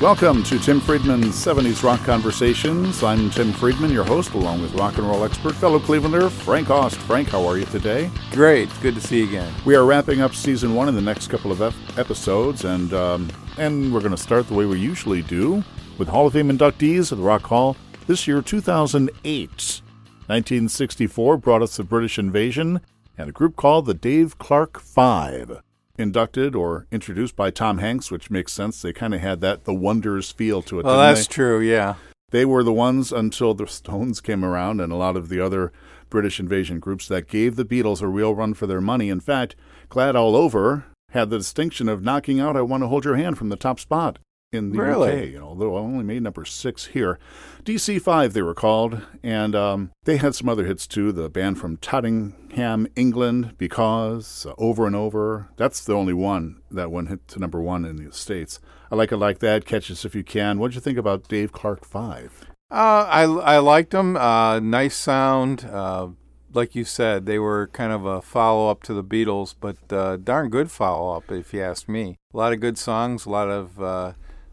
Welcome to Tim Friedman's 70s Rock Conversations. I'm Tim Friedman, your host, along with rock and roll expert, fellow Clevelander, Frank Ost. Frank, how are you today? Great. Good to see you again. We are wrapping up season one in the next couple of ep- episodes, and, um, and we're going to start the way we usually do with Hall of Fame inductees at the Rock Hall this year, 2008. 1964 brought us the British invasion and a group called the Dave Clark Five inducted or introduced by Tom Hanks, which makes sense. They kind of had that the Wonders feel to it. Well, that's they? true. Yeah, they were the ones until the Stones came around and a lot of the other British invasion groups that gave the Beatles a real run for their money. In fact, Glad All Over had the distinction of knocking out "I Want to Hold Your Hand" from the top spot in the really? UK, although I only made number six here. DC5, they were called, and um, they had some other hits too. The band from Tottenham, England, Because, uh, Over and Over. That's the only one that went hit to number one in the States. I like it like that. Catch us if you can. What'd you think about Dave Clark 5? Uh, I, I liked them. Uh, nice sound. Uh, like you said, they were kind of a follow up to the Beatles, but uh, darn good follow up, if you ask me. A lot of good songs, a lot of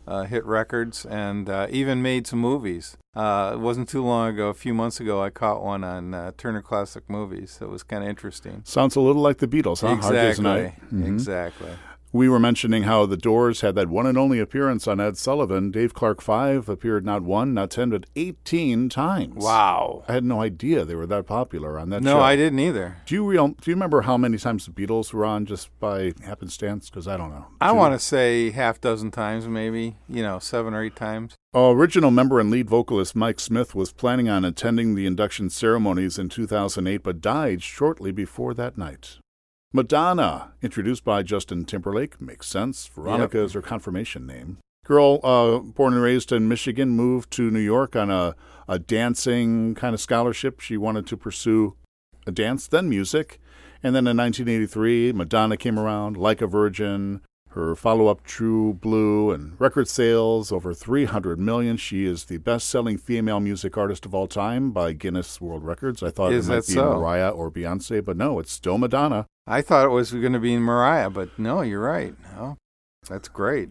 uh, hit records, and uh, even made some movies. Uh, it wasn't too long ago, a few months ago, I caught one on uh, Turner Classic Movies. It was kind of interesting. Sounds a little like the Beatles, huh? Exactly. Mm-hmm. Exactly. We were mentioning how the Doors had that one and only appearance on Ed Sullivan. Dave Clark Five appeared not one, not ten, but eighteen times. Wow! I had no idea they were that popular on that no, show. No, I didn't either. Do you real, do you remember how many times the Beatles were on just by happenstance? Because I don't know. I want to say half dozen times, maybe. You know, seven or eight times. Original member and lead vocalist Mike Smith was planning on attending the induction ceremonies in 2008, but died shortly before that night. Madonna, introduced by Justin Timberlake, makes sense. Veronica yep. is her confirmation name. Girl uh, born and raised in Michigan, moved to New York on a, a dancing kind of scholarship. She wanted to pursue a dance, then music. And then in 1983, Madonna came around, Like a Virgin, her follow up True Blue and record sales over 300 million. She is the best selling female music artist of all time by Guinness World Records. I thought is it might be so? Mariah or Beyonce, but no, it's still Madonna. I thought it was going to be Mariah, but no, you're right. Oh, that's great.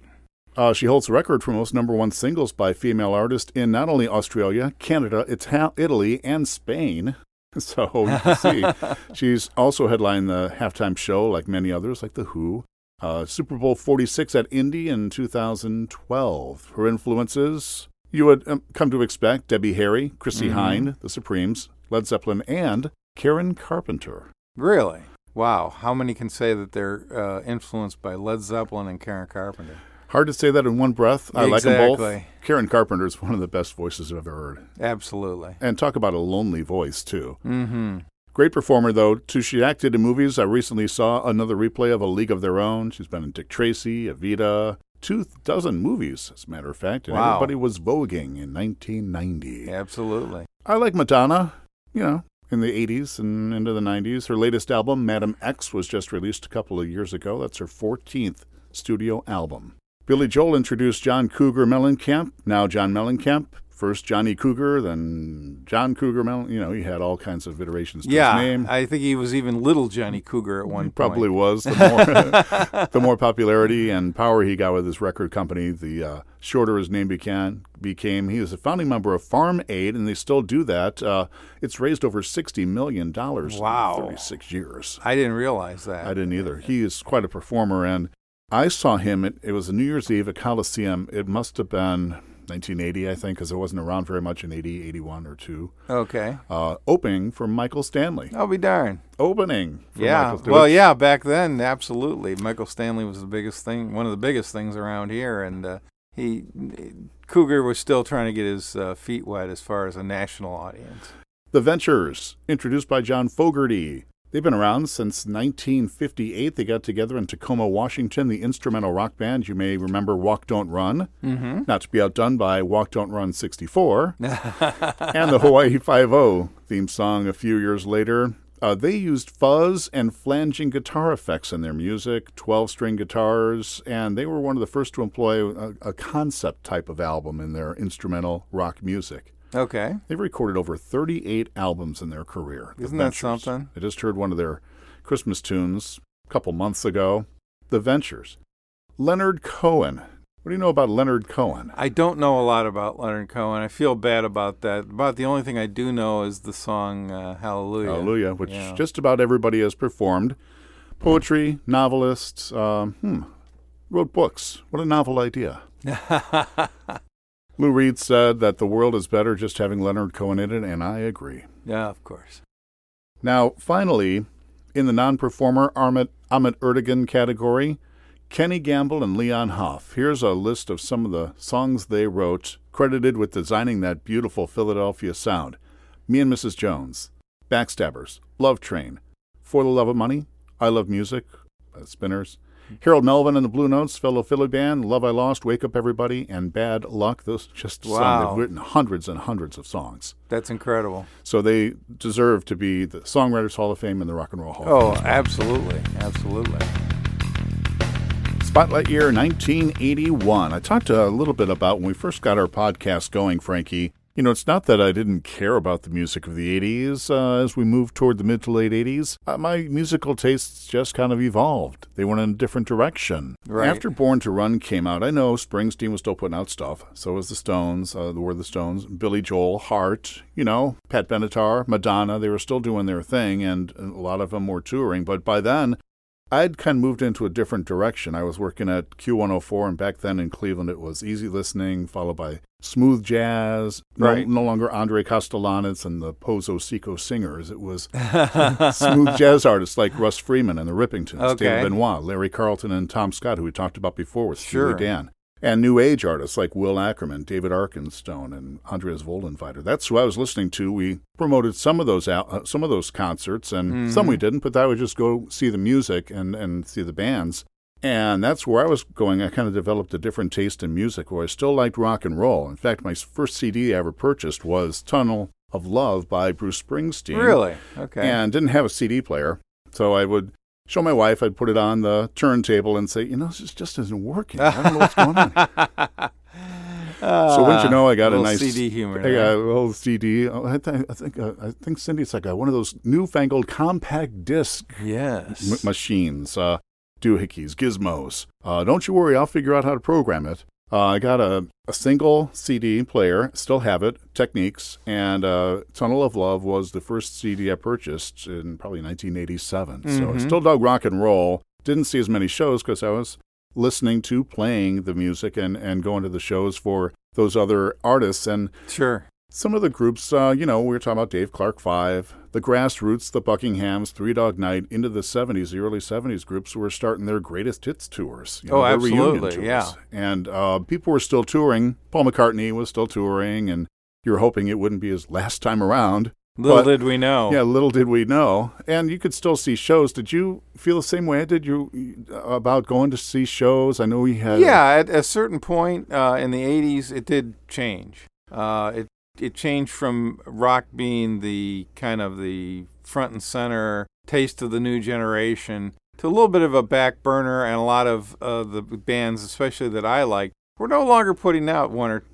Uh, she holds the record for most number one singles by female artist in not only Australia, Canada, Ita- Italy, and Spain. So you can see she's also headlined the halftime show like many others, like The Who, uh, Super Bowl 46 at Indy in 2012. Her influences you would um, come to expect Debbie Harry, Chrissie mm-hmm. Hynde, The Supremes, Led Zeppelin, and Karen Carpenter. Really? Wow. How many can say that they're uh, influenced by Led Zeppelin and Karen Carpenter? Hard to say that in one breath. I exactly. like them both. Karen Carpenter is one of the best voices I've ever heard. Absolutely. And talk about a lonely voice, too. Mm-hmm. Great performer, though. Too, she acted in movies. I recently saw another replay of A League of Their Own. She's been in Dick Tracy, Evita, two dozen movies, as a matter of fact. And wow. everybody was voguing in 1990. Absolutely. I like Madonna, you know, in the 80s and into the 90s. Her latest album, Madame X, was just released a couple of years ago. That's her 14th studio album. Billy Joel introduced John Cougar Mellencamp, now John Mellencamp, first Johnny Cougar, then John Cougar. You know, he had all kinds of iterations to yeah, his name. I think he was even little Johnny Cougar at one he point. Probably was. The more, the more popularity and power he got with his record company, the uh, shorter his name became. Became he was a founding member of Farm Aid, and they still do that. Uh, it's raised over sixty million dollars. Wow, in thirty-six years. I didn't realize that. I didn't either. He is quite a performer, and I saw him. It, it was a New Year's Eve at Coliseum. It must have been 1980, I think, because it wasn't around very much in 80, 81 or 2. Okay. Uh, opening for Michael Stanley. I'll be darned. Opening. yeah. Michael well, yeah, back then, absolutely. Michael Stanley was the biggest thing, one of the biggest things around here. And uh, he, Cougar was still trying to get his uh, feet wet as far as a national audience. The Ventures, introduced by John Fogerty. They've been around since 1958. They got together in Tacoma, Washington, the instrumental rock band. You may remember Walk Don't Run, mm-hmm. not to be outdone by Walk Don't Run 64, and the Hawaii Five-O theme song a few years later. Uh, they used fuzz and flanging guitar effects in their music, 12 string guitars, and they were one of the first to employ a, a concept type of album in their instrumental rock music. Okay. They've recorded over 38 albums in their career. Isn't that something? I just heard one of their Christmas tunes a couple months ago. The Ventures. Leonard Cohen, What do you know about Leonard Cohen? I don't know a lot about Leonard Cohen. I feel bad about that. About the only thing I do know is the song uh, Hallelujah. Hallelujah, which Yeah. just about everybody has performed. Poetry, novelists, um, hmm, wrote books. What a novel idea. Lou Reed said that the world is better just having Leonard Cohen in it, and I agree. yeah, of course. Now, finally, in the non performer Ahmet, Ahmet Ertegun category, Kenny Gamble and Leon Huff. Here's a list of some of the songs they wrote, credited with designing that beautiful Philadelphia sound Me and Mrs. Jones, Backstabbers, Love Train, For the Love of Money, I Love Music, uh, Spinners, Harold Melvin and the Blue Notes, Fellow Philly Band, Love I Lost, Wake Up Everybody, and Bad Luck. Those just some. Wow. They've written hundreds and hundreds of songs. That's incredible. So they deserve to be the Songwriters Hall of Fame and the Rock and Roll Hall of Oh, absolutely. Absolutely. Spotlight year 1981. I talked a little bit about when we first got our podcast going, Frankie. You know, it's not that I didn't care about the music of the 80s. Uh, as we moved toward the mid to late 80s, uh, my musical tastes just kind of evolved. They went in a different direction. Right. After Born to Run came out, I know Springsteen was still putting out stuff. So was the Stones, uh, the were the Stones, Billy Joel, Heart, you know, Pat Benatar, Madonna. They were still doing their thing, and a lot of them were touring. But by then, I'd kind of moved into a different direction. I was working at Q104, and back then in Cleveland, it was easy listening, followed by smooth jazz. Right. no longer Andre Kostelanetz and the Pozo Seco singers. It was smooth jazz artists like Russ Freeman and the Rippingtons, Okay. David Benoit, Larry Carlton, and Tom Scott, who we talked about before with Steely Sure. Dan. And new age artists like Will Ackerman, David Arkenstone, and Andreas Vollenweider. That's who I was listening to. We promoted some of those out, uh, some of those concerts, and some we didn't. But I would just go see the music and and see the bands. And that's where I was going. I kind of developed a different taste in music where I still liked rock and roll. In fact, my first CD I ever purchased was Tunnel of Love by Bruce Springsteen Really? Okay. and didn't have a CD player. So I would show my wife, I'd put it on the turntable and say, you know, this just isn't working. I don't know what's going on. so wouldn't you know, I got a little nice CD humor I got a little CD. I, th- I think uh, I think Cindy, it's like a, one of those newfangled compact disc yes. m- machines, uh, doohickeys, gizmos. Uh, don't you worry, I'll figure out how to program it. Uh, I got a, a single CD player, still have it, Technics, and uh, Tunnel of Love was the first CD I purchased in probably 1987. So I still dug rock and roll. Didn't see as many shows because I was listening to, playing the music, and, and going to the shows for those other artists. And Sure. some of the groups, uh, you know, we were talking about Dave Clark Five, the Grassroots, the Buckinghams, Three Dog Night, into the 70s, the early 70s groups were starting their greatest hits tours. You Oh, their reunion absolutely, tours. yeah. And uh, people were still touring. Paul McCartney was still touring, and you were hoping it wouldn't be his last time around. Little But- did we know. Yeah, little did we know. And you could still see shows. Did you feel the same way? Did you about going to see shows? I know we had. Yeah, at a certain point uh, in the '80s, it did change. Uh, it it changed from rock being the kind of the front and center taste of the new generation to a little bit of a back burner, and a lot of uh, the bands, especially that I like, were no longer putting out one or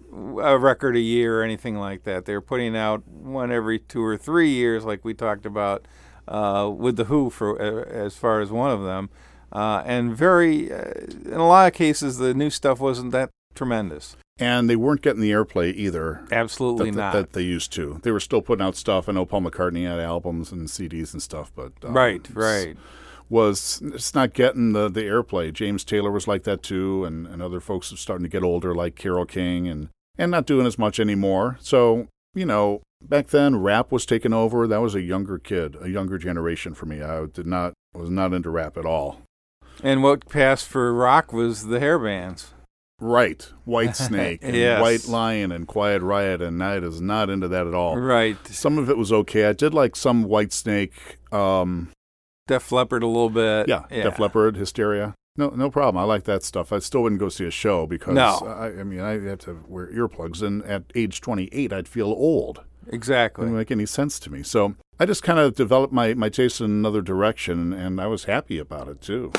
a record a year or anything like that. They were putting out one every two or three years, like we talked about uh, with the Who, for uh, as far as one of them. Uh, and very, uh, in a lot of cases, the new stuff wasn't that tremendous. And they weren't getting the airplay either. Absolutely that, not. that they used to. They were still putting out stuff. I know Paul McCartney had albums and CDs and stuff, but um, right, right. was it's not getting the the airplay. James Taylor was like that too, and, and other folks are starting to get older, like Carole King, and and not doing as much anymore. So you know, back then rap was taking over. That was a younger kid, a younger generation for me. I did not was not into rap at all. And what passed for rock was the hair bands. Right, White Snake, and Yes. White Lion, and Quiet Riot, and I is not into that at all. Right. Some of it was okay. I did like some White Snake. Um, Def Leppard a little bit. yeah, Def Leppard, Hysteria. No, no problem. I like that stuff. I still wouldn't go see a show because No. I, I mean I had to wear earplugs, and at age 28, I'd feel old. It Exactly. didn't make any sense to me. So I just kind of developed my my taste in another direction, and I was happy about it too.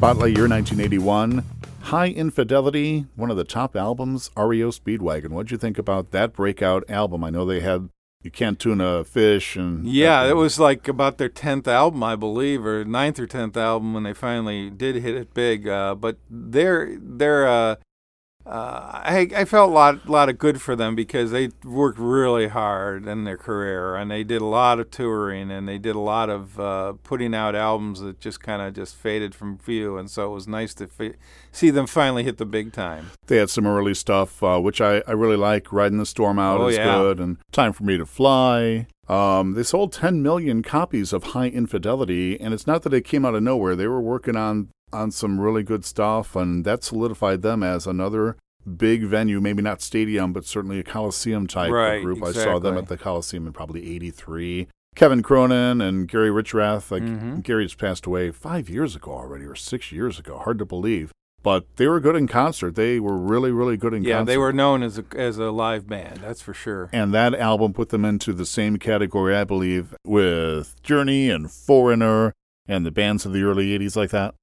Spotlight year 1981. Hi Infidelity, one of the top albums, REO Speedwagon. What'd you think about that breakout album? I know they had You can't tune a fish and Yeah, it was like about their tenth album, I believe, or ninth or tenth album when they finally did hit it big. Uh, but they're they're uh, uh, I I felt a lot lot of good for them because they worked really hard in their career and they did a lot of touring and they did a lot of uh, putting out albums that just kind of just faded from view and so it was nice to see them finally hit the big time. They had some early stuff, uh, which I, I really like. Riding the Storm Out Oh, is yeah. good, and Time for Me to Fly. Um, they sold 10 million copies of Hi Infidelity, and it's not that it came out of nowhere. They were working on on some really good stuff, and that solidified them as another big venue. Maybe not stadium, but certainly a Coliseum type Right, group. I saw them at the Coliseum in probably '83. Kevin Cronin and Gary Richrath. Like Mhm. Gary just passed away five years ago already, or six years ago. Hard to believe. But they were good in concert. They were really, really good in Yeah, concert. Yeah, they were known as a as a live band, that's for sure. And that album put them into the same category, I believe, with Journey and Foreigner and the bands of the early 80s like that.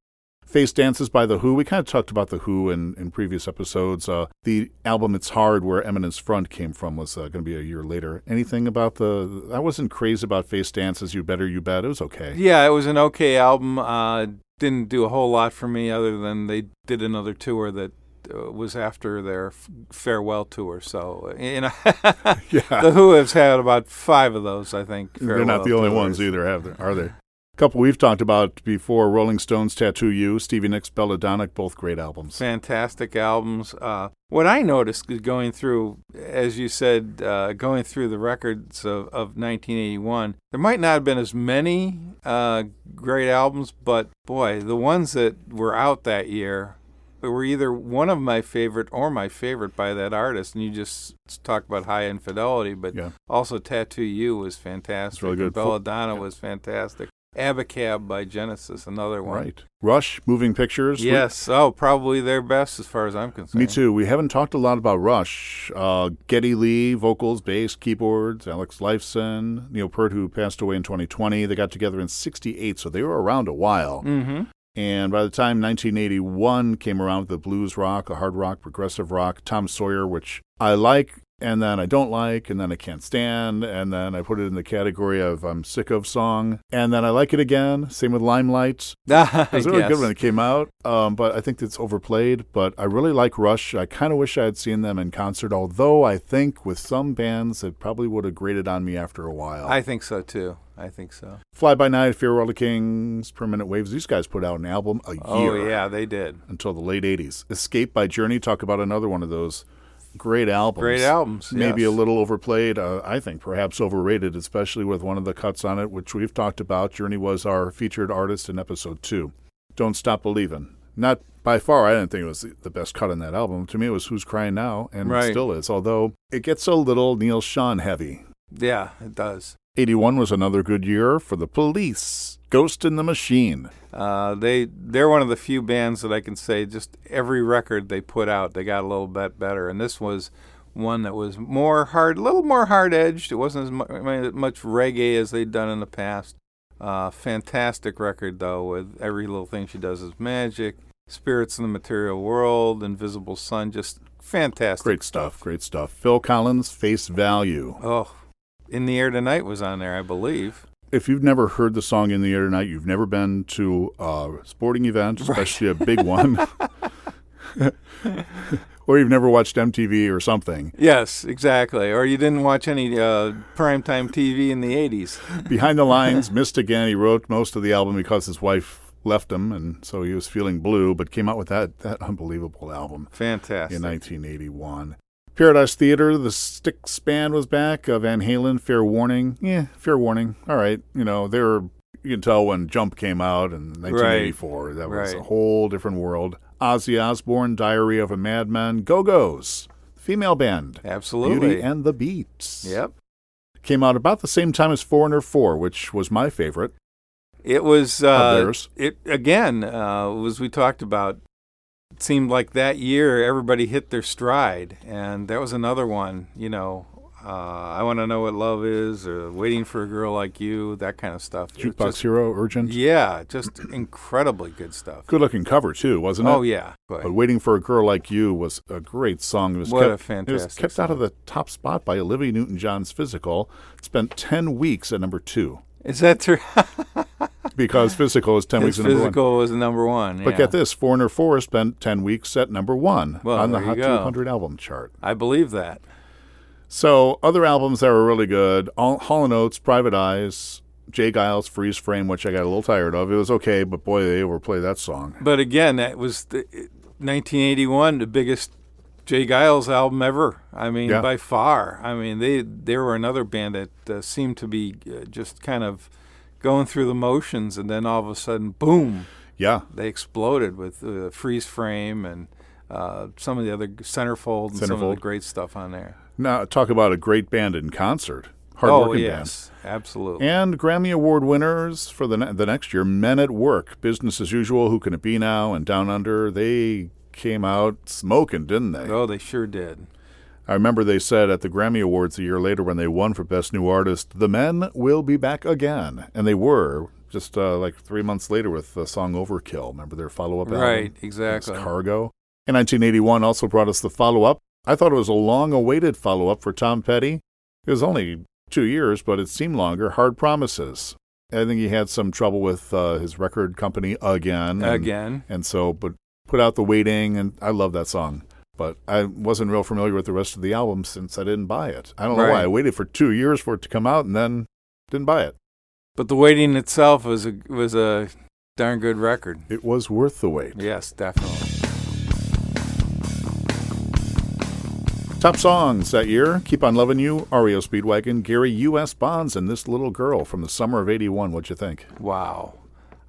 Face Dances by The Who. We kind of talked about The Who in, in previous episodes. Uh, the album It's Hard, where Eminence Front came from, was uh, going to be a year later. Anything about the. I wasn't crazy about Face Dances, You Better, You Bet. It was okay. Yeah, it was an okay album. Uh, didn't do a whole lot for me other than they did another tour that uh, was after their farewell tour. So uh, you know, Yeah. the Who has had about five of those, I think. They're not the only tours. ones either, have they? Are they? Couple we've talked about before Rolling Stones Tattoo You, Stevie Nicks Belladonna, both great albums. Fantastic albums. Uh, what I noticed is going through, as you said, uh, going through the records of, of 1981, there might not have been as many uh, great albums, but boy, the ones that were out that year were either one of my favorite or my favorite by that artist. And you just talked about Hi Infidelity, but Yeah. also Tattoo You was fantastic. really good. Belladonna was fantastic. Abacab by Genesis, another one. Right. Rush, Moving Pictures. We- Yes. Oh, probably their best as far as I'm concerned. Me too. We haven't talked a lot about Rush. Uh, Geddy Lee, vocals, bass, keyboards, Alex Lifeson, Neil Peart, who passed away in 2020. They got together in 68, so they were around a while. Mm-hmm. And by the time 1981 came around with the blues rock, a hard rock, progressive rock, Tom Sawyer, which I like and then I don't like and then I can't stand and then I put it in the category of I'm sick of song and then I like it again. Same with Limelight. It was really good when it came out, um, but I think it's overplayed. But I really like Rush. I kind of wish I had seen them in concert, although I think with some bands it probably would have grated on me after a while. I think so too. I think so. Fly By Night, Farewell of Kings, Permanent Waves. These guys put out an album a year Oh yeah, they did. until the late 80s. Escape by Journey, talk about another one of those great albums. Great albums. Maybe yes. a little overplayed. Uh, I think perhaps overrated, especially with one of the cuts on it, which we've talked about. Journey was our featured artist in episode two. Don't Stop Believing. Not by far, I didn't think it was the- the best cut on that album. To me, it was Who's Crying Now, and it still is, although it gets a little Neal Schon heavy. Yeah, it does. 81 was another good year for the police. Ghost in the Machine. Uh, they they're one of the few bands that I can say just every record they put out they got a little bit better, and this was one that was more hard, a little more hard edged. It wasn't as mu- much reggae as they'd done in the past. Uh, fantastic record though, with every little thing she does is magic. Spirits in the Material World, Invisible Sun, just fantastic. Great stuff, great stuff. Phil Collins, Face Value. Oh, In the Air Tonight was on there, I believe. If you've never heard the song In the Air Tonight, you've never been to a sporting event, especially a big one, or you've never watched MTV or something. Yes, exactly. Or you didn't watch any uh, primetime TV in the 80s. Behind the Lines, Missed Again, he wrote most of the album because his wife left him, and so he was feeling blue, but came out with that, that unbelievable album Fantastic. in 1981. Paradise Theater, the Styx band was back. Uh, Van Halen, Fair Warning. Yeah, Fair Warning. All right. You know, they were, you can tell when Jump came out in 1984. That was a whole different world. Ozzy Osbourne, Diary of a Madman. Go Go's, female band. Absolutely. Beauty and the Beats. Yep. Came out about the same time as Foreigner 4, which was my favorite It was uh, theirs. it again, uh, as we talked about, it seemed like that year everybody hit their stride, and that was another one. You know, uh, I Want to Know What Love Is, or Waiting for a Girl Like You, that kind of stuff. Jukebox just- Hero, Urgent. Yeah, just incredibly good stuff. Good looking cover too, wasn't it? Oh, yeah. But But Waiting for a Girl Like You was a great song. It was What kept, a It was fantastic kept out of the top spot by Olivia Newton John's Physical. It spent 10 weeks at number two is that true? because Physical is 10 weeks at number one. physical was number one. But yeah. get this Foreigner 4 spent 10 weeks at number one Well, on the Hot 200 album chart. I believe that. So, other albums that were really good All- Hall & Oates, Private Eyes, J. Geils, Freeze Frame, which I got a little tired of. It was okay, but boy, they overplay that song. But again, that was the, 1981, the biggest J. Geils album ever. I mean, Yeah. by far. I mean, they they were another band that uh, seemed to be uh, just kind of going through the motions, and then all of a sudden, boom, Yeah, they exploded with uh, Freeze Frame and uh, some of the other Centerfold and some of the great stuff on there. now talk about a great band in concert. Hard oh working band. yes, absolutely. And Grammy Award winners for the ne- the next year, Men at Work, Business as Usual, Who Can It Be Now, and Down Under. They came out smoking, didn't they? oh, they sure did. I remember they said at the Grammy Awards a year later when they won for Best New Artist, the men will be back again. And they were just uh, like three months later with the song Overkill. Remember their follow up album? Right, exactly. Cargo. In 1981 also brought us the follow up. I thought it was a long awaited follow up for Tom Petty. It was only two years, but it seemed longer. Hard Promises. I think he had some trouble with uh, his record company again. and- Again, and so, but put out the waiting, and I love that song. But I wasn't real familiar with the rest of the album since I didn't buy it. I don't know why. I waited for two years for it to come out and then didn't buy it. but the waiting itself was a was a darn good record. It was worth the wait. Yes, definitely. Top songs that year Keep on Loving You, REO Speedwagon, Gary U.S. Bonds, and This Little Girl from the summer of 81. What'd you think? Wow.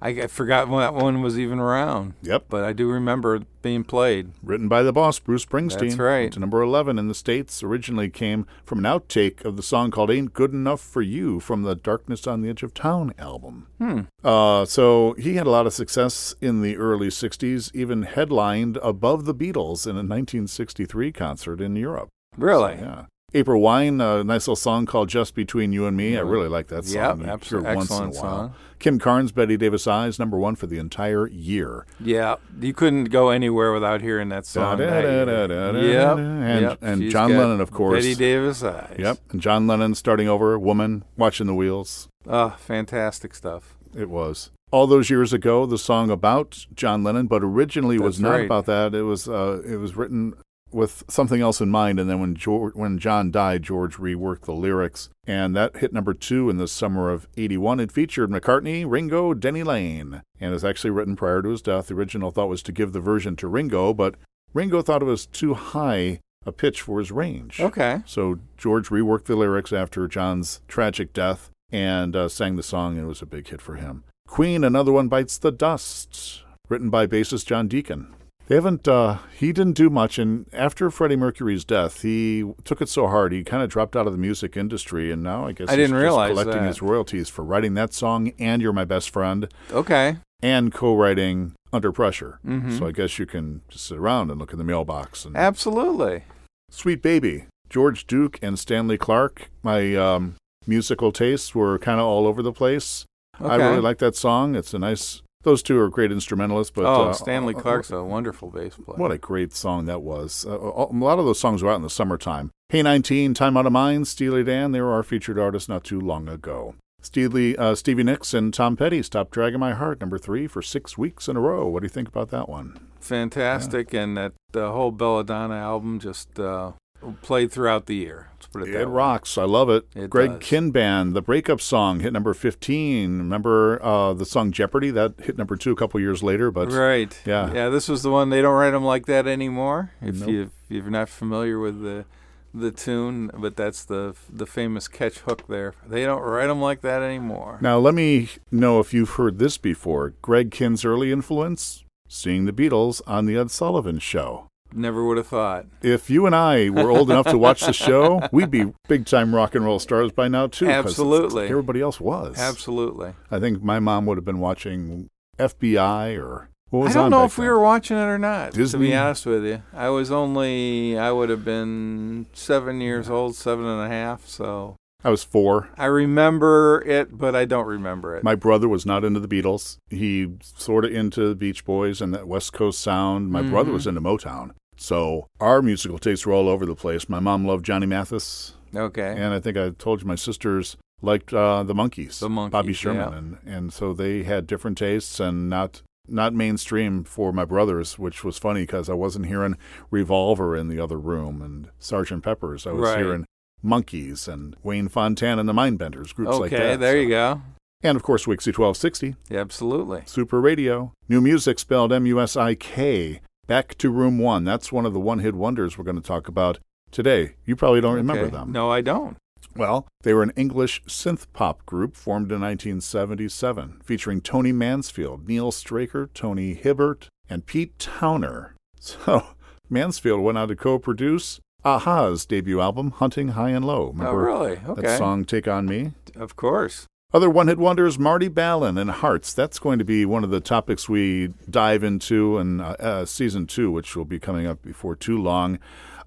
I, I forgot when that one was even around, Yep. but I do remember it being played. Written by the boss, Bruce Springsteen. That's right. To number 11 in the States. Originally came from an outtake of the song called Ain't Good Enough for You from the Darkness on the Edge of Town album. Hmm. Uh, so he had a lot of success in the early 60s, even headlined above the Beatles in a 1963 concert in Europe. Really? Yeah. April Wine, a nice little song called Just Between You and Me. I mm-hmm. really like that song. You abso- hear it once in a while. song. Kim Carnes, Bette Davis Eyes, number one for the entire year. Yeah, you couldn't go anywhere without hearing that song. that. Da-da-da-da-da-da. Yep, And- yep. and John Lennon, of course. Bette Davis eyes. Yep. And John Lennon starting over, Woman, Watching the Wheels. Oh, fantastic stuff. It was. All those years ago, the song about John Lennon, but originally was not right. about that. It was uh, it was written with something else in mind, and then when George, when John died, George reworked the lyrics, and that hit number two in the summer of '81. It featured McCartney, Ringo, Denny Laine, and it was actually written prior to his death. The original thought was to give the version to Ringo, but Ringo thought it was too high a pitch for his range. Okay. So George reworked the lyrics after John's tragic death and uh, sang the song, and it was a big hit for him. Queen, another one bites the dust, written by bassist John Deacon. They haven't. Uh, he didn't do much, and after Freddie Mercury's death, he took it so hard he kind of dropped out of the music industry, and now I guess I he's didn't realize collecting that. his royalties for writing that song and "You're My Best Friend" Okay. and co-writing "Under Pressure." Mhm. So I guess you can just sit around and look in the mailbox and Absolutely. Sweet Baby, George Duke and Stanley Clarke. My um, musical tastes were kind of all over the place. Okay. I really like that song. It's a nice. Those two are great instrumentalists, but oh, uh, Stanley uh, Clarke's a wonderful bass player. What a great song that was. Uh, a lot of those songs were out in the summertime. Hey 19, Time Out of Mind, Steely Dan, they were our featured artists not too long ago. Steely, uh, Stevie Nicks and Tom Petty, Stop Dragging My Heart, number three for six weeks in a row. What do you think about that one? Fantastic, and that the whole Belladonna album just uh, played throughout the year. Let's put it that It way. rocks. I love it. It Greg does. Kihn Band, the breakup song, hit number 15. Remember uh, the song Jeopardy? That hit number two a couple years later. But Right. Yeah. Yeah. This was the one. They don't write them like that anymore. If Nope. you if you're not familiar with the the tune, but that's the the famous catch hook there. They don't write them like that anymore. now let me know if you've heard this before. Greg Kihn's early influence? Seeing the Beatles on The Ed Sullivan Show. Never would have thought. If you and I were old enough to watch the show, we'd be big time rock and roll stars by now, too. Absolutely. Everybody else was. Absolutely. I think my mom would have been watching FBI or What was I don't on know if we were watching it or not. To be honest with you, I was only I would have been seven years old, seven and a half. So I was four. I remember it, but I don't remember it. My brother was not into the Beatles. He sort of into the Beach Boys and that West Coast sound. My brother Mhm. was into Motown. So our musical tastes were all over the place. My mom loved Johnny Mathis, okay. and I think I told you my sisters liked uh, the Monkees, The Monkees, Bobby Sherman, yeah. and and so they had different tastes and not not mainstream for my brothers, which was funny because I wasn't hearing Revolver in the other room and Sergeant Pepper's. I was Right. hearing Monkees and Wayne Fontana and the Mindbenders, groups okay, like that. Okay, there so- you go. And of course, WIXY 1260. Yeah, Absolutely. Super Radio. New music spelled M U S I K. Back to Room One. That's one of the one hit wonders we're going to talk about today. You probably don't remember Okay. them. No, I don't. Well, they were an English synth pop group formed in 1977, featuring Tony Mansfield, Neil Straker, Tony Hibbert, and Pete Towner. So, Mansfield went on to co produce a-ha's debut album, Hunting High and Low. oh, Remember really? Okay. that song, Take On Me? Of course. Other one hit wonders, Marty Balin and Hearts. That's going to be one of the topics we dive into in uh, uh, season two, which will be coming up before too long.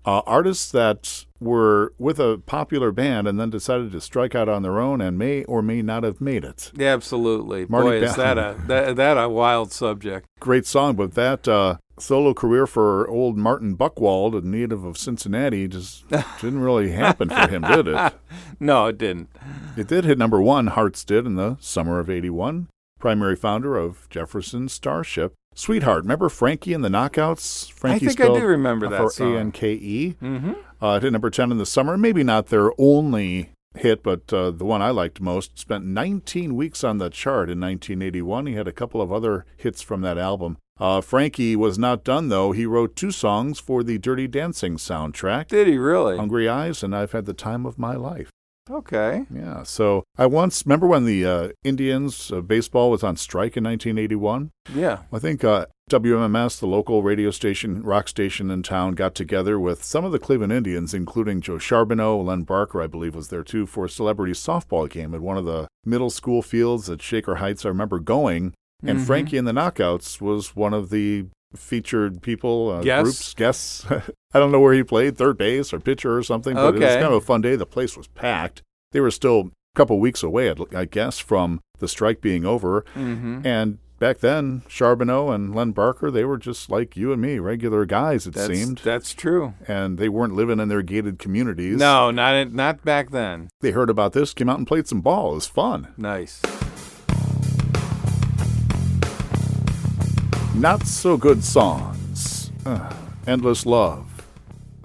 Uh, artists that were with a popular band and then decided to strike out on their own and may or may not have made it. Yeah, absolutely. Marty Boy, is that a that, that a wild subject. Great song, but that uh, solo career for old Martin Buchwald, a native of Cincinnati, just didn't really happen for him, did it? No, it didn't. It did hit number one, Hearts did, in the summer of 81. Primary founder of Jefferson Starship. Sweetheart, remember Frankie and the Knockouts? Frankie I think I do remember that song. F-R-A-N-K-E. Mm-hmm. Uh, hit number 10 in the summer. Maybe not their only hit, but uh, the one I liked most. Spent 19 weeks on the chart in 1981. He had a couple of other hits from that album. Uh, Frankie was not done, though. He wrote two songs for the Dirty Dancing soundtrack Did he really? Hungry Eyes and I've Had the Time of My Life. Okay. Yeah. So I once remember when the uh, Indians uh, baseball was on strike in 1981. Yeah. I think uh, WMMS, the local radio station, rock station in town, got together with some of the Cleveland Indians, including Joe Charbonneau, Len Barker, I believe, was there too, for a celebrity softball game at one of the middle school fields at Shaker Heights. I remember going, and Mhm. Frankie and the Knockouts was one of the featured people, uh, Guests? groups, guests. I don't know where he played, third base or pitcher or something, but it was kind of a fun day. The place was packed. They were still a couple weeks away, I'd- guess, from the strike being over. Mm-hmm. And back then, Charbonneau and Len Barker, they were just like you and me, regular guys, it That's, seemed. That's true. And they weren't living in their gated communities. No, not not back then. They heard about this, came out and played some ball. It was fun. Nice. Not so good songs. Ugh. Endless Love.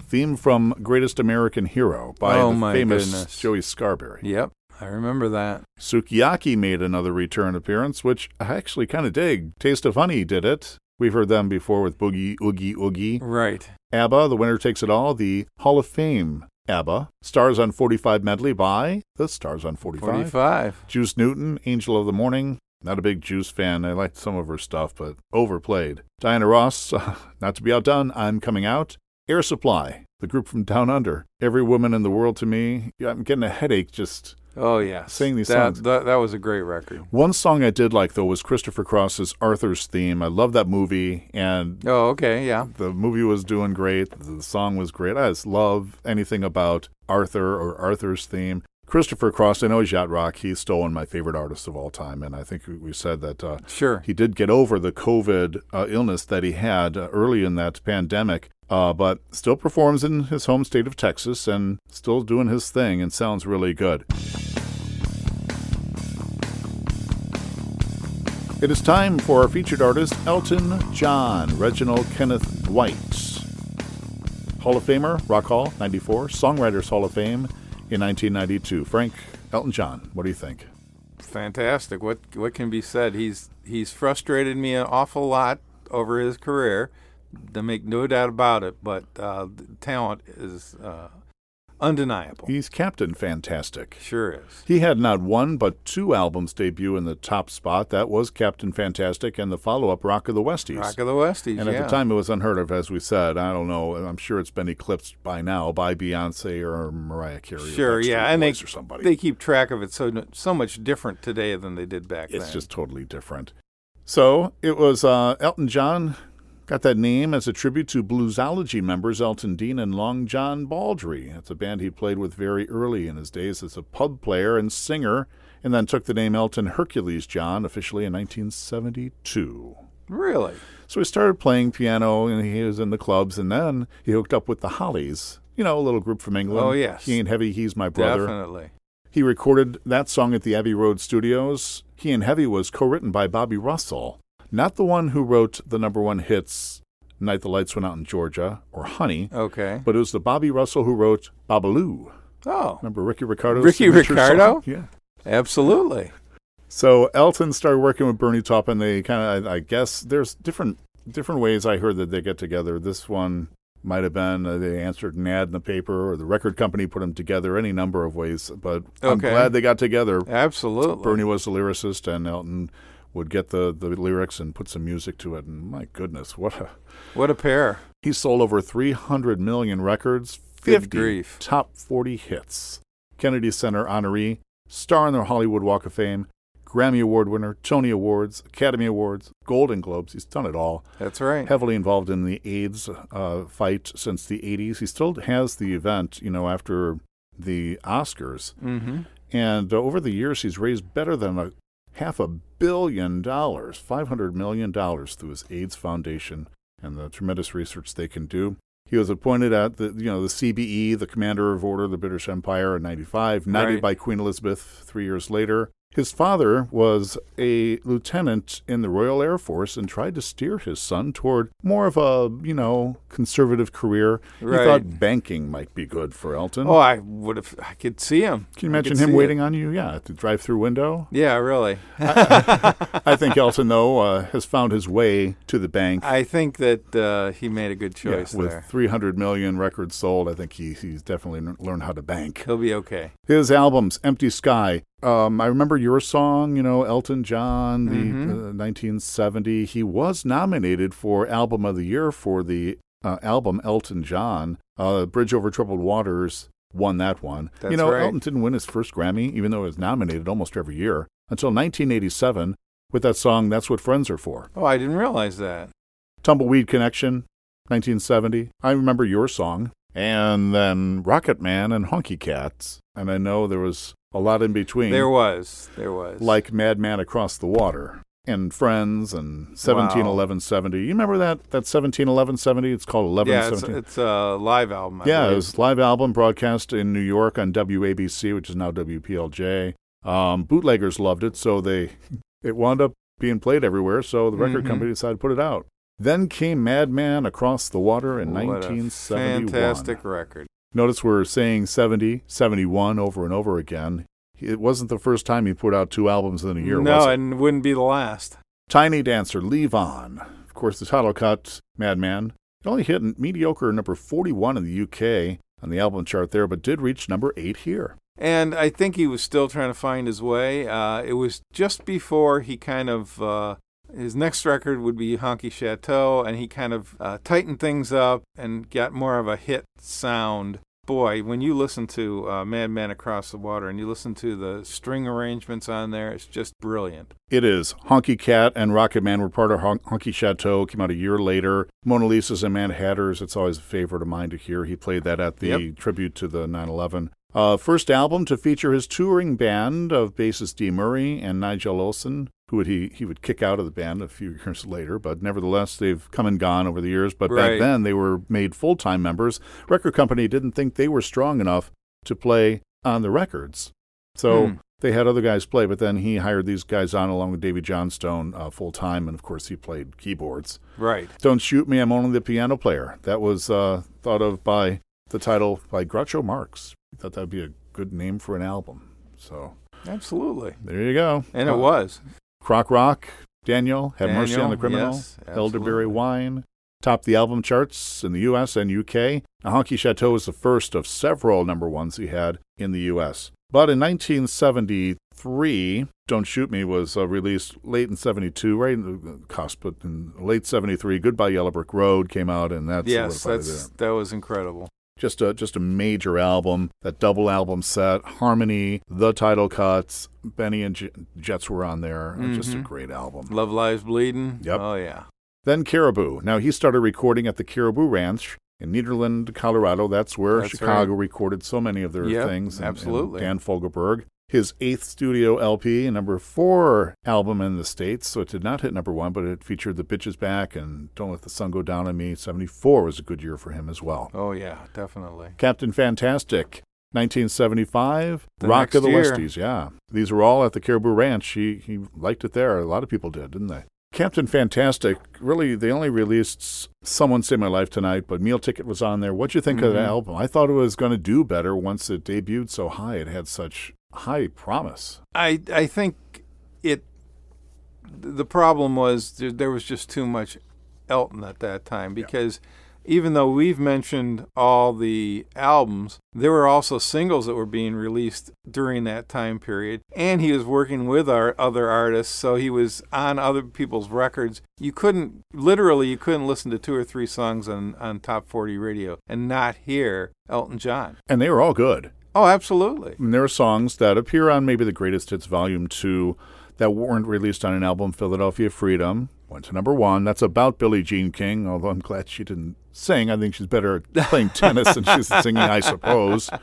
Theme from Greatest American Hero by Oh, the famous goodness. Joey Scarbury. Yep, I remember that. Sukiyaki made another return appearance, which I actually kind of dig. Taste of Honey did it. We've heard them before with Boogie Oogie Oogie. Right. ABBA, The Winner Takes It All, the Hall of Fame ABBA. Stars on 45 medley by the Stars on 45. 45. Juice Newton, Angel of the Morning. Not a big Juice fan. I liked some of her stuff, but overplayed. Diana Ross, not to be outdone, I'm Coming Out. Air Supply, the group from Down Under. Every woman in the world to me. I'm getting a headache just Oh, yeah. Sing these that, songs. That, that was a great record. One song I did like though was Christopher Cross's Arthur's theme. I love that movie, and Oh, okay, yeah. the movie was doing great. The song was great. I just love anything about Arthur or Arthur's theme. Christopher Cross, I know he's yacht rock. He's still one of my favorite artists of all time, and I think we- said that uh, Sure. he did get over the COVID uh, illness that he had uh, early in that pandemic, uh, but still performs in his home state of Texas and still doing his thing and sounds really good. It is time for our featured artist, Elton John, Reginald Kenneth Dwight. Hall of Famer, Rock Hall, 94, Songwriters Hall of Fame in 1992. Frank, Elton John, what do you think? Fantastic. What what can be said? He's he's frustrated me an awful lot over his career. To make no doubt about it, but uh, talent is uh, undeniable. He's Captain Fantastic. Sure is. He had not one but two albums debut in the top spot. That was Captain Fantastic and the follow up Rock of the Westies. Rock of the Westies. and at yeah. the time, it was unheard of, as we said. I don't know. I'm sure it's been eclipsed by now by Beyonce or Mariah Carey. or Sure, yeah, and they they keep track of it so so much different today than they did back it's then. It's just totally different. So it was uh, Elton John got that name as a tribute to bluesology members Elton Dean and Long John Baldry. It's a band he played with very early in his days as a pub player and singer, and then took the name Elton Hercules John officially in 1972. Really? So he started playing piano and he was in the clubs, and then he hooked up with the Hollies, you know, a little group from England. Oh, yes. He ain't heavy, he's my brother. Definitely. He recorded that song at the Abbey Road Studios. He and Heavy was co written by Bobby Russell, not the one who wrote the number one hits, Night the Lights Went Out in Georgia or Honey, Okay. but it was the Bobby Russell who wrote Babaloo. Oh, Remember Ricky Ricardo? Ricky Ricardo? Yeah. absolutely. So Elton started working with Bernie Taupin. They kind of, I, I guess, there's different different ways I heard that they get together. This one might have been uh, they answered an ad in the paper, or the record company put them together. Any number of ways, but I'm glad they got together. Absolutely. Bernie was the lyricist, and Elton would get the the lyrics and put some music to it. And my goodness, what a What a pair. he sold over 300 million records, 50 grief. top 40 hits. Kennedy Center honoree, star in the Hollywood Walk of Fame, Grammy Award winner, Tony Awards, Academy Awards, Golden Globes. He's done it all. That's right. Heavily involved in the AIDS uh, fight since the 80s. He still has the event, you know, after the Oscars. Mm-hmm. And uh, over the years, he's raised better than a half a billion dollars, $500 million through his AIDS Foundation and the tremendous research they can do. He was appointed at the, you know, the CBE, the Commander of Order of the British Empire in 95, knighted Right. by Queen Elizabeth three years later. His father was a lieutenant in the Royal Air Force and tried to steer his son toward more of a, you know, conservative career. Right. He thought banking might be good for Elton. Oh, I would have. I could see him. Can you imagine him waiting it. on you? Yeah, at the drive-through window. Yeah, really. I think Elton, though, uh, has found his way to the bank. I think that uh, he made a good Yeah, choice with there. 300 million records sold, I think he, he's definitely learned how to bank. He'll be okay. His albums, Empty Sky. Um, I remember your song, you know, Elton John, the Mhm. uh, 1970. He was nominated for Album of the Year for the uh, album Elton John. Uh, Bridge Over Troubled Waters won that one. you know, right. Elton didn't win his first Grammy, even though he was nominated almost every year, until 1987 with that song, That's What Friends Are For. Oh, I didn't realize that. Tumbleweed Connection, 1970. I remember your song. And then Rocket Man and Honky Cats. And I know there was a lot in between, There was. There was. like Madman Across the Water and Friends and 171170. You remember that, that 171170? It's called 11 yeah, it's, it's a live album. I yeah, it believe. was live album broadcast in New York on WABC, which is now WPLJ. Um, bootleggers loved it, so they it wound up being played everywhere. So the record Mhm. company decided to put it out. Then came Madman Across the Water in What a 1971. fantastic record. Notice we're saying 70, 71 over and over again. It wasn't the first time he put out two albums in a year, no, was it? and wouldn't be the last. Tiny Dancer, Leave On. Of course, the title cut, Madman. It only hit mediocre number 41 in the UK on the album chart there, but did reach number 8 here. And I think he was still trying to find his way. Uh, it was just before he kind of. Uh, his next record would be Honky Chateau, and he kind of uh, tightened things up and got more of a hit sound. Boy, when you listen to uh, Madman Across the Water and you listen to the string arrangements on there, it's just brilliant. It is. Honky Cat and Rocket Man were part of Hon- Honky Chateau, came out a year later. Mona Lisa's and Mad Hatters, it's always a favorite of mine to hear. He played that at the Yep. tribute to the 9 11. Uh, first album to feature his touring band of bassist Dee Murray and Nigel Olsson, who would he, he would kick out of the band a few years later, but nevertheless, they've come and gone over the years. But back then, they were made full time members. Record company didn't think they were strong enough to play on the records. So Hmm. they had other guys play, but then he hired these guys on along with Davey Johnstone uh, full time, and of course he played keyboards. Right. Don't shoot me, I'm only the piano player. That was uh, thought of by the title by Groucho Marx. He thought that'd be a good name for an album. So Absolutely. there you go. And Uh, it was. Croc Rock, Daniel, Have Mercy on the Criminal, yes, Elderberry. Wine, topped the album charts in the U.S. and U.K. Now, Honky Chateau was the first of several number ones he had in the U.S. But in 1973, Don't Shoot Me was uh, released late in 72, right in the cusp, but in late 73, Goodbye Yellow Brick Road came out, and that's Yes, that's that was incredible. Just a just a major album. That double album set, Harmony, the title cuts, Benny and J- Jets were on there. Mm-hmm. Just a great album. Love Lies Bleeding. Yep. Oh yeah. Then Caribou. Now he started recording at the Caribou Ranch in Nederland, Colorado. That's where That's Chicago right. recorded so many of their Yep, things. and- and absolutely. Dan Fogelberg. His eighth studio LP, number four album in the States, so it did not hit number one, but it featured The Bitches Back and Don't Let the Sun Go Down on Me. 74 was a good year for him as well. Oh yeah, definitely. Captain Fantastic, 1975. The Rock of the year. Westies, yeah. These were all at the Caribou Ranch. He, he liked it there. A lot of people did, didn't they? Captain Fantastic, really, they only released Someone Saved My Life Tonight, but Meal Ticket was on there. What'd you think of the mm-hmm. album? I thought it was going to do better once it debuted so high. It had such high promise. I I think it. The problem was there, there was just too much Elton at that time because even though we've mentioned all the albums, there were also singles that were being released during that time period, and he was working with our other artists, so he was on other people's records. You couldn't literally you couldn't listen to two or three songs on on top 40 radio and not hear Elton John. And they were all good. Oh, absolutely. And there are songs that appear on maybe the Greatest Hits Volume 2 that weren't released on an album, Philadelphia Freedom. Went to number one. That's about Billie Jean King, although I'm glad she didn't sing. I think she's better at playing tennis than she's singing, I suppose.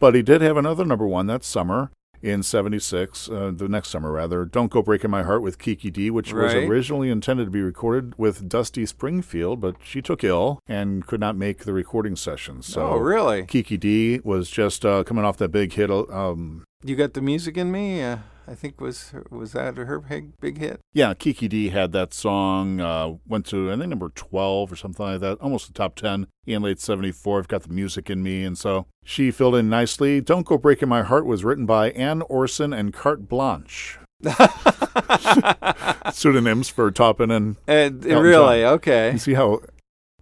But he did have another number one that summer in 76, uh, the next summer rather. Don't Go Breaking My Heart with Kiki Dee, which was originally intended to be recorded with Dusty Springfield, but she took ill and could not make the recording session. So oh, really? Kiki Dee was just uh, coming off that big hit. Um, You got the music in me. Uh, I think was was that her big big hit? yeah, Kiki Dee had that song. Uh, went to I think number twelve or something like that, almost the top ten in late '74. I've got the music in me, and so she filled in nicely. "Don't Go Breaking My Heart" was written by Ann Orson and Carte Blanche, pseudonyms for Taupin and. And really, You okay. see how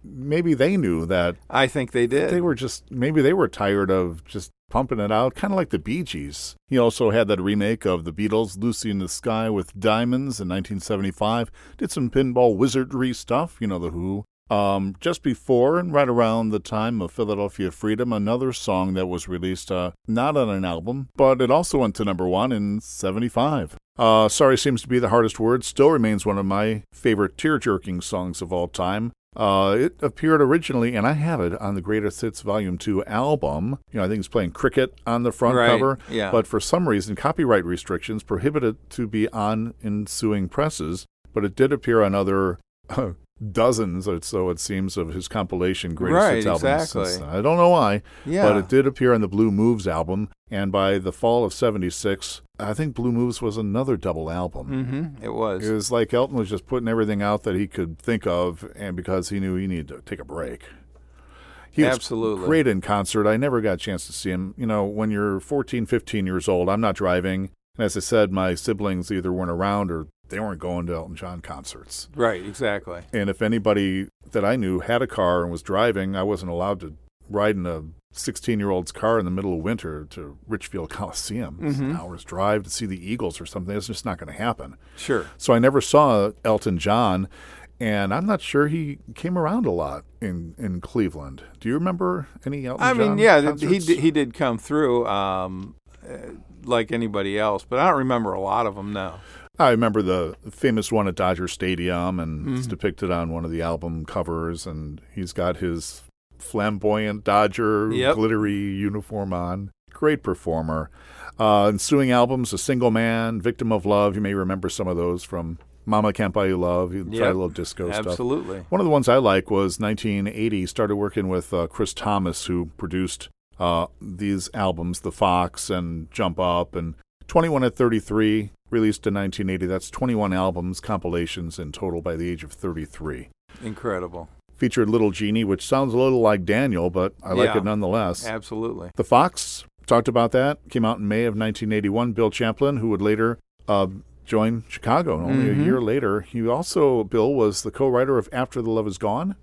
maybe they knew that I think they did. they were just maybe they were tired of just pumping it out, kind of like the Bee Gees. He also had that remake of the Beatles, Lucy in the Sky with Diamonds in 1975. Did some pinball wizardry stuff, you know, The Who. Um, just before and right around the time of Philadelphia Freedom, another song that was released, uh, not on an album, but it also went to number one in 75. Uh, Sorry Seems to Be the Hardest Word still remains one of my favorite tear jerking songs of all time. Uh, it appeared originally, and I have it on the Greatest Hits Volume 2 album. You know, I think it's playing cricket on the front Right, cover. yeah. But for some reason, copyright restrictions prohibit it to be on ensuing presses. But it did appear on other dozens, or so it seems, of his compilation Greatest Right, Hits albums. exactly. I don't know why, yeah. but it did appear on the Blue Moves album. And by the fall of 76, I think Blue Moves was another double album. Mm-hmm. It was. It was like Elton was just putting everything out that he could think of, and because he knew he needed to take a break. He was Absolutely. great in concert. I never got a chance to see him. You know, when you're 14, 15 years old, I'm not driving. And as I said, my siblings either weren't around or they weren't going to Elton John concerts. Right. Exactly. And if anybody that I knew had a car and was driving, I wasn't allowed to ride in a 16 year old's car in the middle of winter to Richfield Coliseum. It's an hour's drive to see the Eagles or something. It's just not going to happen. Sure. So I never saw Elton John, and I'm not sure he came around a lot in, in Cleveland. Do you remember any Elton I John mean, yeah, th- he d- he did come through um, uh, like anybody else, but I don't remember a lot of them now. I remember the famous one at Dodger Stadium, and it's Mhm. depicted on one of the album covers, and he's got his flamboyant Dodger Yep. glittery uniform on. Great performer. Uh, ensuing albums, A Single Man, Victim of Love. You may remember some of those from Mama Can't Buy You Love. Tried Yep. a little disco stuff. Absolutely. One of the ones I like was 1980. Started working with uh, Chris Thomas, who produced uh, these albums, The Fox and Jump Up, and 21 at 33, released in 1980. That's 21 albums, compilations in total by the age of 33. Incredible. Featured Little Jeannie, which sounds a little like Daniel, but I like Yeah. it nonetheless. Absolutely. The Fox, talked about that, came out in May of 1981. Bill Champlin, who would later uh, join Chicago and only Mhm. a year later. He also, Bill, was the co writer of After the Love Is Gone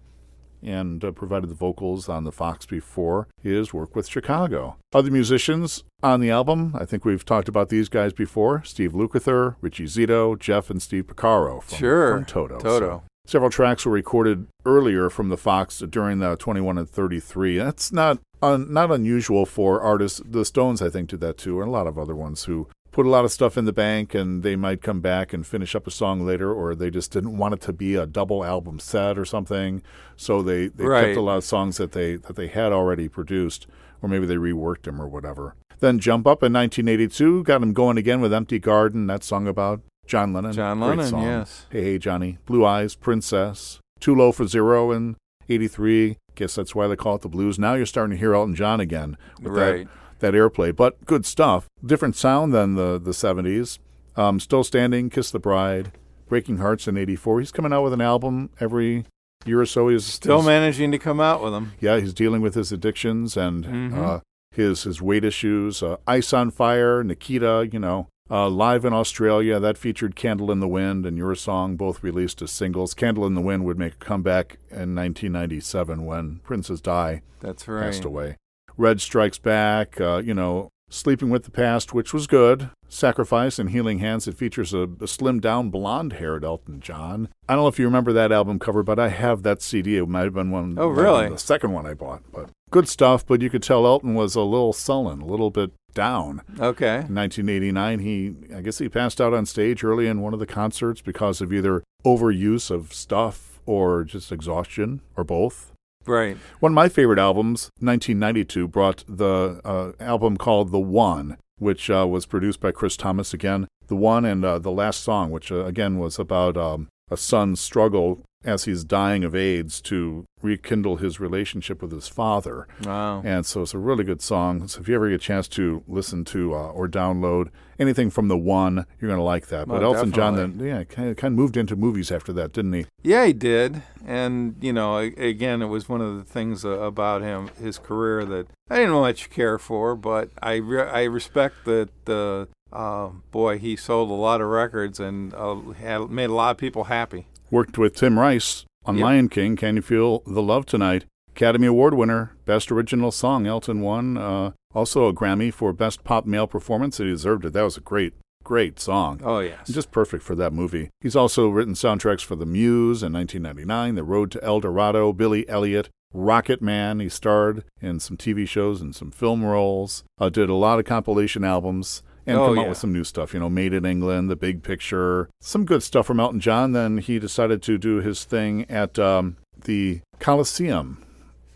and uh, provided the vocals on The Fox before his work with Chicago. Other musicians on the album, I think we've talked about these guys before Steve Lukather, Richie Zito, Jeff, and Steve Porcaro from, Sure. from Toto. Toto. So Several tracks were recorded earlier from the Fox during the 21 and 33. That's not un, not unusual for artists. The Stones, I think, did that too, and a lot of other ones who put a lot of stuff in the bank and they might come back and finish up a song later, or they just didn't want it to be a double album set or something. So they, they Right. kept a lot of songs that they that they had already produced, or maybe they reworked them or whatever. Then Jump Up in 1982 got them going again with Empty Garden, that song about John Lennon. John Great Lennon, song. yes. Hey Hey Johnny, Blue Eyes, Princess, Too Low for Zero in 83. Guess that's why they call it the blues. Now you're starting to hear Elton John again with that Right. That airplay, but good stuff. Different sound than the the 70s. Um, Still Standing, Kiss the Bride, Breaking Hearts in 84. He's coming out with an album every year or so. He's Still he's- managing to come out with them. yeah, he's dealing with his addictions and Mhm. uh, his his weight issues. Uh, Ice on Fire, Nikita, you know, uh, live in Australia that featured Candle in the Wind and Your Song, both released as singles. Candle in the Wind would make a comeback in 1997 when Princess Di That's right. passed away. Reg Strikes Back, uh, you know, Sleeping with the Past, which was good. Sacrifice and Healing Hands. It features a, a slimmed down blonde haired Elton John. I don't know if you remember that album cover, but I have that CD. It might have been one. Oh, might have been really? The second one I bought. But good stuff, but you could tell Elton was a little sullen, a little bit down. Okay. In 1989, he, I guess he passed out on stage early in one of the concerts because of either overuse of stuff or just exhaustion or both. Right. One of my favorite albums, 1992, brought the uh, album called The One, which uh, was produced by Chris Thomas again. The One and uh, the last song, which uh, again was about um, a son's struggle as he's dying of AIDS to rekindle his relationship with his father. Wow. And so it's a really good song. So if you ever get a chance to listen to uh, or download anything from The One, you're going to like that. But Oh, Elton John then, yeah, kind of, kind of moved into movies after that, didn't he? Yeah, he did. And, you know, again, it was one of the things uh, about him, his career, that I didn't know much care for, but I, re- I respect that, uh, uh, boy, he sold a lot of records and uh, had made a lot of people happy. Worked with Tim Rice on Yep. Lion King. Can you feel the love tonight? Academy Award winner, Best Original Song. Elton won. Uh, also a Grammy for Best Pop Male Performance. He deserved it. That was a great, great song. Oh, yes. Just perfect for that movie. He's also written soundtracks for The Muse in 1999, The Road to El Dorado, Billy Elliot, Rocket Man. He starred in some TV shows and some film roles. Uh, did a lot of compilation albums and Oh, come out yeah. with some new stuff. You know, Made in England, The Big Picture, some good stuff from Elton John. Then he decided to do his thing at um, the Coliseum.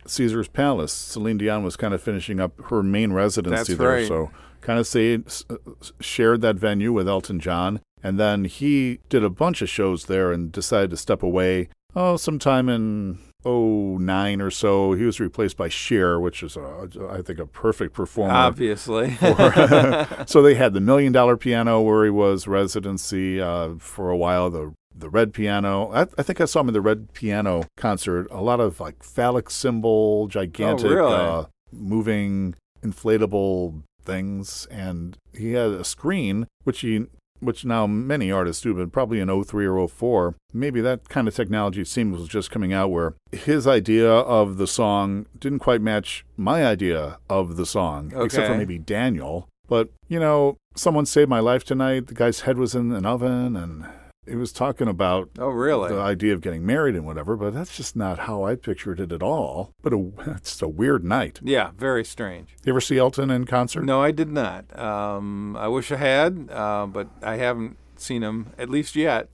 Caesar's Palace. Celine Dion was kind of finishing up her main residency That's there, right. so kind of say, uh, shared that venue with Elton John. And then he did a bunch of shows there and decided to step away. Oh, sometime in 09 or so, he was replaced by Cher, which is, a, I think, a perfect performer. Obviously. so they had the Million Dollar Piano where he was residency uh, for a while. The the Red Piano. I, I think I saw him in the Red Piano concert. A lot of like phallic symbol, gigantic, really? uh, moving, inflatable things, and he had a screen which he. Which now many artists do, but probably in 03 or 04, maybe that kind of technology seems was just coming out where his idea of the song didn't quite match my idea of the song, except for maybe Daniel. But, you know, someone saved my life tonight. The guy's head was in an oven and he was talking about oh, really? the idea of getting married and whatever, but that's just not how I pictured it at all. But a, it's a weird night. yeah, very strange. You ever see Elton in concert? No, I did not. Um, I wish I had, uh, but I haven't seen him at least yet.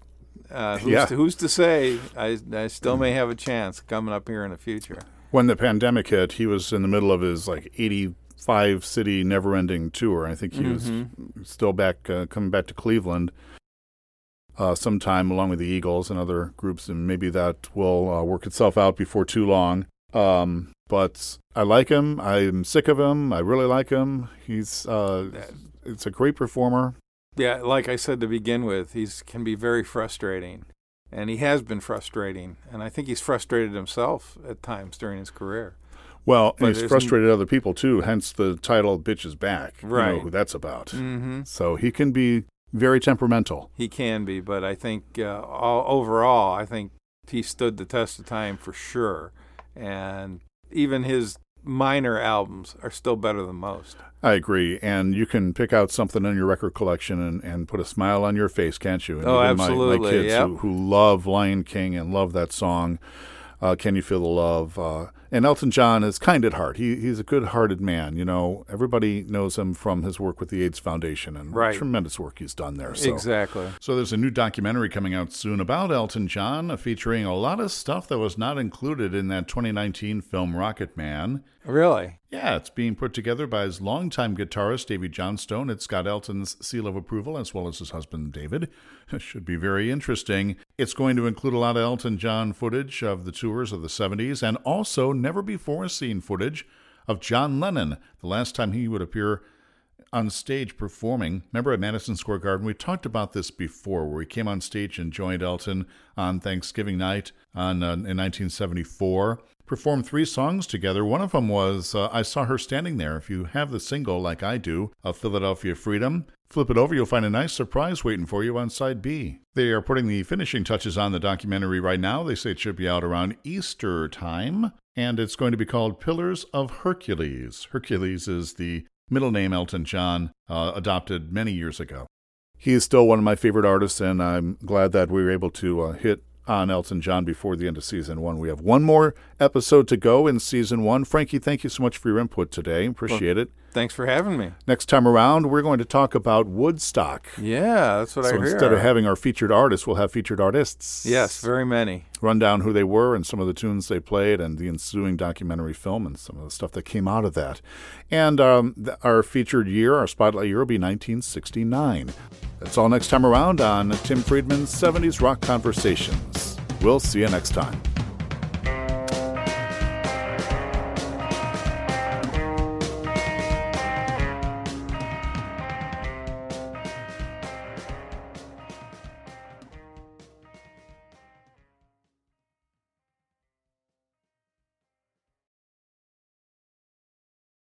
Uh, who's, Yeah. to, who's to say? I, I still may have a chance coming up here in the future. When the pandemic hit, he was in the middle of his like 85 city never ending tour. I think he was still back, uh, coming back to Cleveland uh, sometime along with the Eagles and other groups, and maybe that will uh, work itself out before too long. Um, but I like him. I'm sick of him. I really like him. He's uh, it's a great performer. Yeah, like I said to begin with, he's can be very frustrating, and he has been frustrating, and I think he's frustrated himself at times during his career. Well, But and he's frustrated other people too. Hence the title "Bitch is Back." You know Right. who that's about. Mm-hmm. So he can be very temperamental. He can be, but I think uh, all, overall, I think he stood the test of time for sure, and even his minor albums are still better than most. I agree. And you can pick out something in your record collection and, and put a smile on your face, can't you? And oh, absolutely. My, my kids yep. who, who love Lion King and love that song, uh, Can You Feel the Love? Uh, and Elton John is kind at heart. He, he's a good hearted man. You know, everybody knows him from his work with the AIDS Foundation and right. tremendous work he's done there. So. Exactly. So there's a new documentary coming out soon about Elton John featuring a lot of stuff that was not included in that 2019 film Rocketman. Really? Yeah, it's being put together by his longtime guitarist, Davey Johnstone. It's got Elton's seal of approval as well as his husband, David. It should be very interesting. It's going to include a lot of Elton John footage of the tours of the 70s and also never before seen footage of John Lennon, the last time he would appear on stage performing. Remember at Madison Square Garden? We talked about this before, where he came on stage and joined Elton on Thanksgiving night on, uh, in 1974 performed three songs together. One of them was uh, I Saw Her Standing There. If you have the single, like I do, of Philadelphia Freedom, flip it over, you'll find a nice surprise waiting for you on side B. They are putting the finishing touches on the documentary right now. They say it should be out around Easter time, and it's going to be called Pillars of Hercules. Hercules is the middle name Elton John uh, adopted many years ago. He is still one of my favorite artists, and I'm glad that we were able to uh, hit on Elton John before the end of season one. We have one more episode to go in season one. Frankie, thank you so much for your input today. Appreciate well, it. Thanks for having me. Next time around, we're going to talk about Woodstock. Yeah, that's what so I hear. instead of having our featured artists, we'll have featured artists. Yes, very many. Run down who they were and some of the tunes they played and the ensuing documentary film and some of the stuff that came out of that. And um, th- our featured year, our spotlight year, will be 1969. That's all next time around on Tim Friedman's 70s Rock Conversations. We'll see you next time.